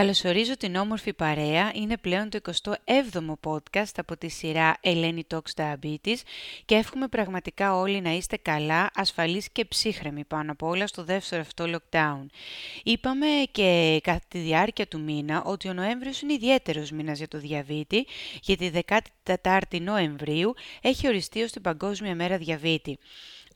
Καλωσορίζω την όμορφη παρέα. Είναι πλέον το 27ο podcast από τη σειρά Ελένη Talks Diabetes και εύχομαι πραγματικά όλοι να είστε καλά, ασφαλείς και ψύχρεμοι πάνω απ' όλα στο δεύτερο αυτό lockdown. Είπαμε και κατά τη διάρκεια του μήνα ότι ο Νοέμβριος είναι ιδιαίτερος μήνας για το διαβήτη, γιατί 14η Νοεμβρίου έχει οριστεί ως την Παγκόσμια Μέρα Διαβήτη.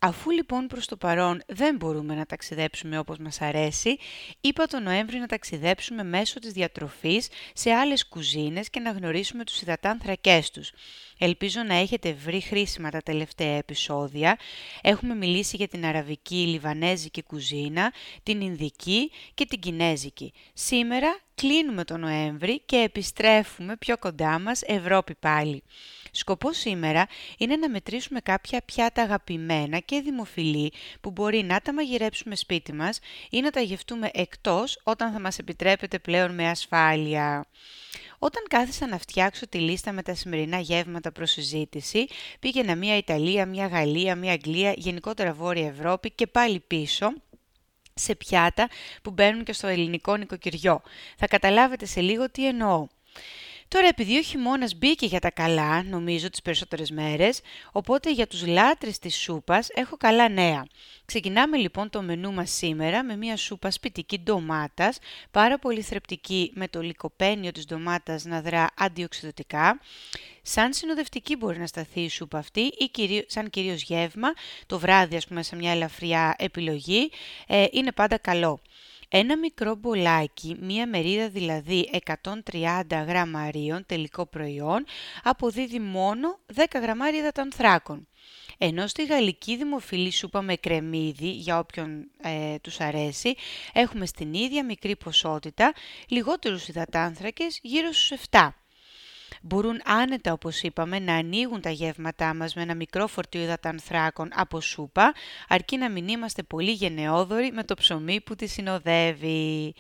Αφού λοιπόν προς το παρόν δεν μπορούμε να ταξιδέψουμε όπως μας αρέσει, είπα το Νοέμβρη να ταξιδέψουμε μέσω της διατροφής σε άλλες κουζίνες και να γνωρίσουμε τους υδατάνθρακές τους. Ελπίζω να έχετε βρει χρήσιμα τα τελευταία επεισόδια. Έχουμε μιλήσει για την αραβική, λιβανέζικη κουζίνα, την Ινδική και την Κινέζικη. Σήμερα κλείνουμε το Νοέμβρη και επιστρέφουμε πιο κοντά μας Ευρώπη πάλι. Σκοπός σήμερα είναι να μετρήσουμε κάποια πιάτα αγαπημένα και δημοφιλή που μπορεί να τα μαγειρέψουμε σπίτι μας ή να τα γευτούμε εκτός όταν θα μας επιτρέπεται πλέον με ασφάλεια. Όταν κάθισα να φτιάξω τη λίστα με τα σημερινά γεύματα προς συζήτηση, πήγαινα μία Ιταλία, μία Γαλλία, μία Αγγλία, γενικότερα Βόρεια Ευρώπη και πάλι πίσω σε πιάτα που μπαίνουν και στο ελληνικό νοικοκυριό. Θα καταλάβετε σε λίγο τι εννοώ. Τώρα επειδή ο χειμώνας μπήκε για τα καλά, νομίζω τις περισσότερες μέρες, οπότε για τους λάτρες της σούπας έχω καλά νέα. Ξεκινάμε λοιπόν το μενού μας σήμερα με μια σούπα σπιτική ντομάτας, πάρα πολύ θρεπτική με το λικοπένιο της ντομάτας να δρά αντιοξυδοτικά. Σαν συνοδευτική μπορεί να σταθεί η σούπα αυτή ή σαν κυρίως γεύμα, το βράδυ ας πούμε σε μια ελαφριά επιλογή, ε, είναι πάντα καλό. Ένα μικρό μπολάκι, μία μερίδα δηλαδή 130 γραμμαρίων τελικό προϊόν, αποδίδει μόνο 10 γραμμάρια υδατανθράκων. Ενώ στη γαλλική δημοφιλή σούπα με κρεμμύδι, για όποιον ε, τους αρέσει, έχουμε στην ίδια μικρή ποσότητα λιγότερους υδατάνθρακες γύρω στους 7 μπορούν άνετα, όπως είπαμε, να ανοίγουν τα γεύματά μας με ένα μικρό φορτίο υδατανθράκων από σούπα, αρκεί να μην είμαστε πολύ γενναιόδοροι με το ψωμί που τη συνοδεύει.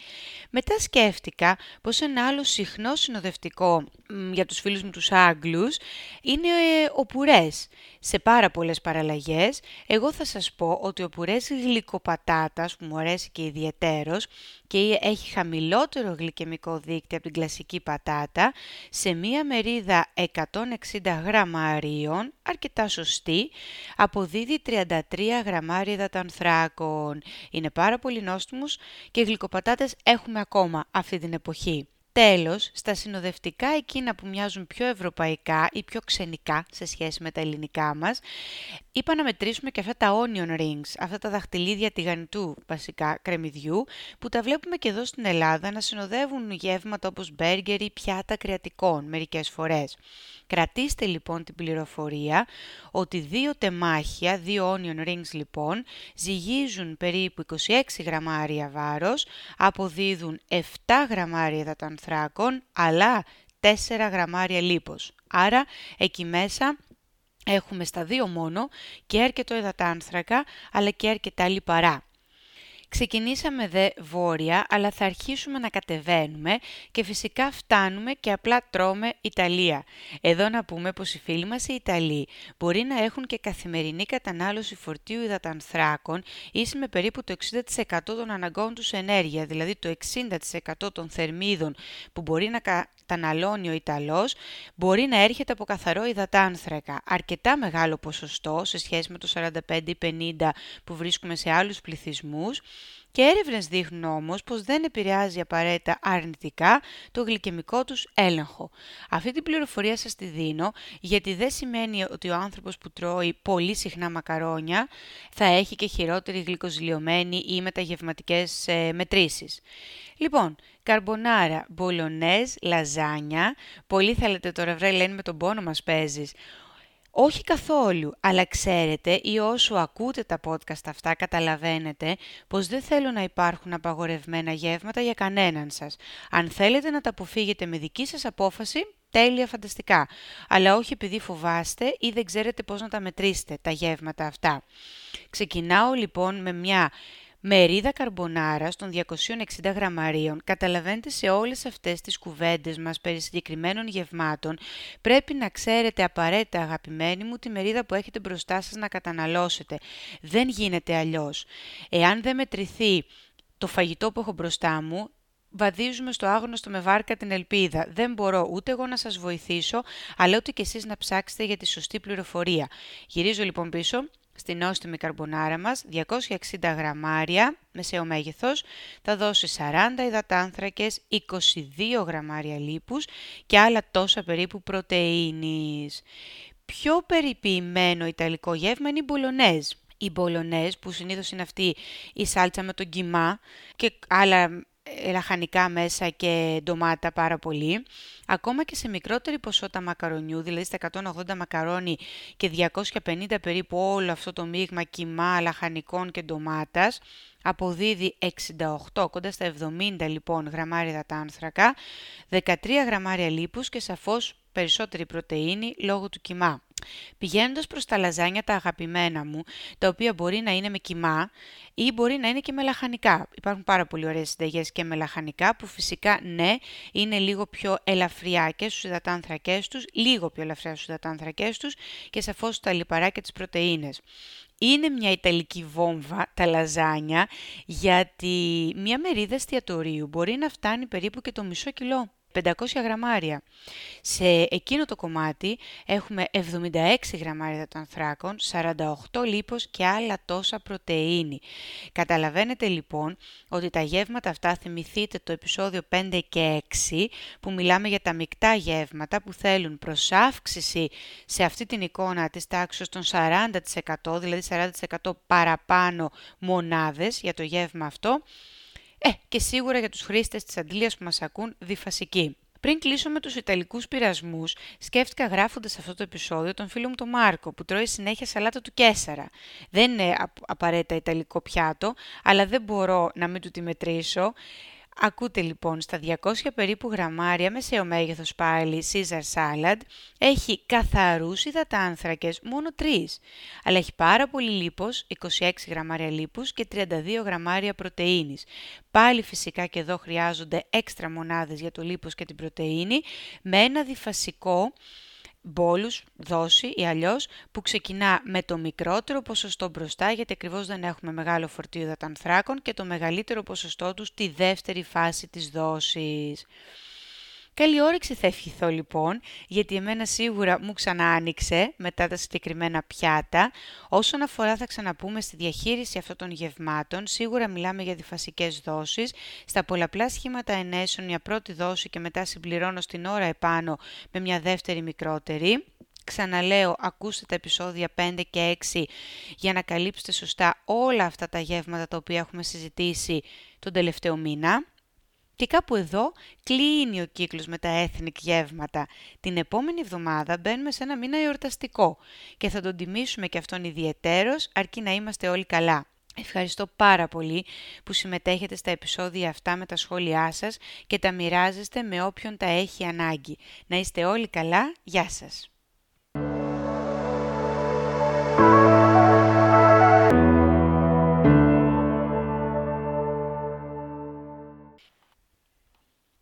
Μετά σκέφτηκα πως ένα άλλο συχνό συνοδευτικό για τους φίλους μου τους Άγγλους είναι ε, ο πουρές. Σε πάρα πολλές παραλλαγές, εγώ θα σας πω ότι ο πουρές γλυκοπατάτας, που μου αρέσει και ιδιαιτέρως, και έχει χαμηλότερο γλυκαιμικό δίκτυο από την κλασική πατάτα, σε μία μερίδα 160 γραμμαρίων, αρκετά σωστή, αποδίδει 33 γραμμάρια υδατανθράκων. Είναι πάρα πολύ νόστιμος και γλυκοπατάτες έχουμε ακόμα αυτή την εποχή. Τέλος, στα συνοδευτικά εκείνα που μοιάζουν πιο ευρωπαϊκά ή πιο ξενικά σε σχέση με τα ελληνικά μας, είπα να μετρήσουμε και αυτά τα onion rings, αυτά τα δαχτυλίδια τηγανιτού βασικά κρεμμυδιού, που τα βλέπουμε και εδώ στην Ελλάδα να συνοδεύουν γεύματα όπως μπέργκερ ή πιάτα κρεατικών μερικές φορές. Κρατήστε λοιπόν την πληροφορία ότι δύο τεμάχια, δύο onion rings λοιπόν, ζυγίζουν περίπου 26 γραμμάρια βάρος, αποδίδουν 7 γραμμάρια υδατανθράκων, αλλά 4 γραμμάρια λίπος. Άρα εκεί μέσα έχουμε στα δύο μόνο και αρκετό υδατάνθρακα, αλλά και αρκετά λιπαρά. Ξεκινήσαμε δε βόρεια, αλλά θα αρχίσουμε να κατεβαίνουμε και φυσικά φτάνουμε και απλά τρώμε Ιταλία. Εδώ να πούμε πως οι φίλοι μας οι Ιταλοί μπορεί να έχουν και καθημερινή κατανάλωση φορτίου υδατανθράκων ίση με περίπου το 60% των αναγκών τους ενέργεια, δηλαδή το 60% των θερμίδων που μπορεί να καταναλώνει ο Ιταλός μπορεί να έρχεται από καθαρό υδατάνθρακα. Αρκετά μεγάλο ποσοστό σε σχέση με το 45-50 που βρίσκουμε σε άλλους πληθυσμούς και έρευνες δείχνουν όμως πως δεν επηρεάζει απαραίτητα αρνητικά το γλυκαιμικό τους έλεγχο. Αυτή την πληροφορία σας τη δίνω γιατί δεν σημαίνει ότι ο άνθρωπος που τρώει πολύ συχνά μακαρόνια θα έχει και χειρότερη γλυκοζηλιωμένη ή μεταγευματικές ε, μετρήσεις. Λοιπόν, καρμπονάρα, μπολονέζ, λαζάνια. Πολύ θέλετε τώρα βρε λένε με τον πόνο μας παίζεις. Όχι καθόλου, αλλά ξέρετε ή όσο ακούτε τα podcast αυτά καταλαβαίνετε πως δεν θέλω να υπάρχουν απαγορευμένα γεύματα για κανέναν σας. Αν θέλετε να τα αποφύγετε με δική σας απόφαση, τέλεια φανταστικά. Αλλά όχι επειδή φοβάστε ή δεν ξέρετε πώς να τα μετρήσετε τα γεύματα αυτά. Ξεκινάω λοιπόν με μια μερίδα καρμπονάρας των 260 γραμμαρίων, καταλαβαίνετε σε όλες αυτές τις κουβέντες μας περί συγκεκριμένων γευμάτων, πρέπει να ξέρετε απαραίτητα αγαπημένοι μου τη μερίδα που έχετε μπροστά σας να καταναλώσετε. Δεν γίνεται αλλιώς. Εάν δεν μετρηθεί το φαγητό που έχω μπροστά μου, βαδίζουμε στο άγνωστο με βάρκα την ελπίδα. Δεν μπορώ ούτε εγώ να σας βοηθήσω, αλλά ούτε και εσείς να ψάξετε για τη σωστή πληροφορία. Γυρίζω λοιπόν πίσω στην νόστιμη καρμπονάρα μας 260 γραμμάρια μεσαίο μέγεθος, θα δώσει 40 υδατάνθρακες, 22 γραμμάρια λίπους και άλλα τόσα περίπου πρωτεΐνης. Πιο περιποιημένο ιταλικό γεύμα είναι η μπολονέζ. Οι μπολονέζ που συνήθως είναι αυτή η σάλτσα με τον κιμά και άλλα λαχανικά μέσα και ντομάτα πάρα πολύ. Ακόμα και σε μικρότερη ποσότητα μακαρονιού, δηλαδή στα 180 μακαρόνι και 250 περίπου όλο αυτό το μείγμα κιμά λαχανικών και ντομάτας, αποδίδει 68, κοντά στα 70 λοιπόν γραμμάρια δατάνθρακα, 13 γραμμάρια λίπους και σαφώς περισσότερη πρωτεΐνη λόγω του κιμά. Πηγαίνοντας προς τα λαζάνια τα αγαπημένα μου, τα οποία μπορεί να είναι με κιμά ή μπορεί να είναι και με λαχανικά. Υπάρχουν πάρα πολύ ωραίες συνταγές και με λαχανικά που φυσικά ναι είναι λίγο πιο ελαφριά και στους υδατάνθρακές τους, λίγο πιο ελαφριά στους υδατάνθρακές τους και σαφώς τα λιπαρά και τις πρωτεΐνες. Είναι μια ιταλική βόμβα τα λαζάνια γιατί μια μερίδα εστιατορίου μπορεί να φτάνει περίπου και το μισό κιλό. 500 γραμμάρια. Σε εκείνο το κομμάτι έχουμε 76 γραμμάρια των ανθράκων, 48 λίπος και άλλα τόσα πρωτεΐνη. Καταλαβαίνετε λοιπόν ότι τα γεύματα αυτά, θυμηθείτε το επεισόδιο 5 και 6, που μιλάμε για τα μεικτά γεύματα που θέλουν προσάυξηση σε αυτή την εικόνα της τάξης των 40%, δηλαδή 40% παραπάνω μονάδες για το γεύμα αυτό, ε, και σίγουρα για τους χρήστες της αντλίας που μας ακούν διφασική. Πριν κλείσω με τους Ιταλικούς πειρασμούς, σκέφτηκα γράφοντας αυτό το επεισόδιο τον φίλο μου τον Μάρκο, που τρώει συνέχεια σαλάτα του Κέσσαρα. Δεν είναι απαραίτητα Ιταλικό πιάτο, αλλά δεν μπορώ να μην του τη μετρήσω. Ακούτε λοιπόν στα 200 περίπου γραμμάρια μεσαίο μέγεθος πάλι Caesar Salad έχει καθαρούς υδατάνθρακες μόνο 3 αλλά έχει πάρα πολύ λίπος, 26 γραμμάρια λίπους και 32 γραμμάρια πρωτεΐνης. Πάλι φυσικά και εδώ χρειάζονται έξτρα μονάδες για το λίπος και την πρωτεΐνη με ένα διφασικό μπόλους, δόση ή αλλιώς που ξεκινά με το μικρότερο ποσοστό μπροστά γιατί ακριβώς δεν έχουμε μεγάλο φορτίο υδατανθράκων και το μεγαλύτερο ποσοστό τους στη δεύτερη φάση της δόσης. Καλή όρεξη θα ευχηθώ λοιπόν, γιατί εμένα σίγουρα μου ξανά άνοιξε μετά τα συγκεκριμένα πιάτα. Όσον αφορά θα ξαναπούμε στη διαχείριση αυτών των γευμάτων, σίγουρα μιλάμε για διφασικές δόσεις. Στα πολλαπλά σχήματα ενέσεων μια πρώτη δόση και μετά συμπληρώνω στην ώρα επάνω με μια δεύτερη μικρότερη. Ξαναλέω, ακούστε τα επεισόδια 5 και 6 για να καλύψετε σωστά όλα αυτά τα γεύματα τα οποία έχουμε συζητήσει τον τελευταίο μήνα. Και κάπου εδώ κλείνει ο κύκλος με τα ethnic γεύματα. Την επόμενη εβδομάδα μπαίνουμε σε ένα μήνα εορταστικό και θα τον τιμήσουμε και αυτόν ιδιαιτέρως αρκεί να είμαστε όλοι καλά. Ευχαριστώ πάρα πολύ που συμμετέχετε στα επεισόδια αυτά με τα σχόλιά σας και τα μοιράζεστε με όποιον τα έχει ανάγκη. Να είστε όλοι καλά. Γεια σας!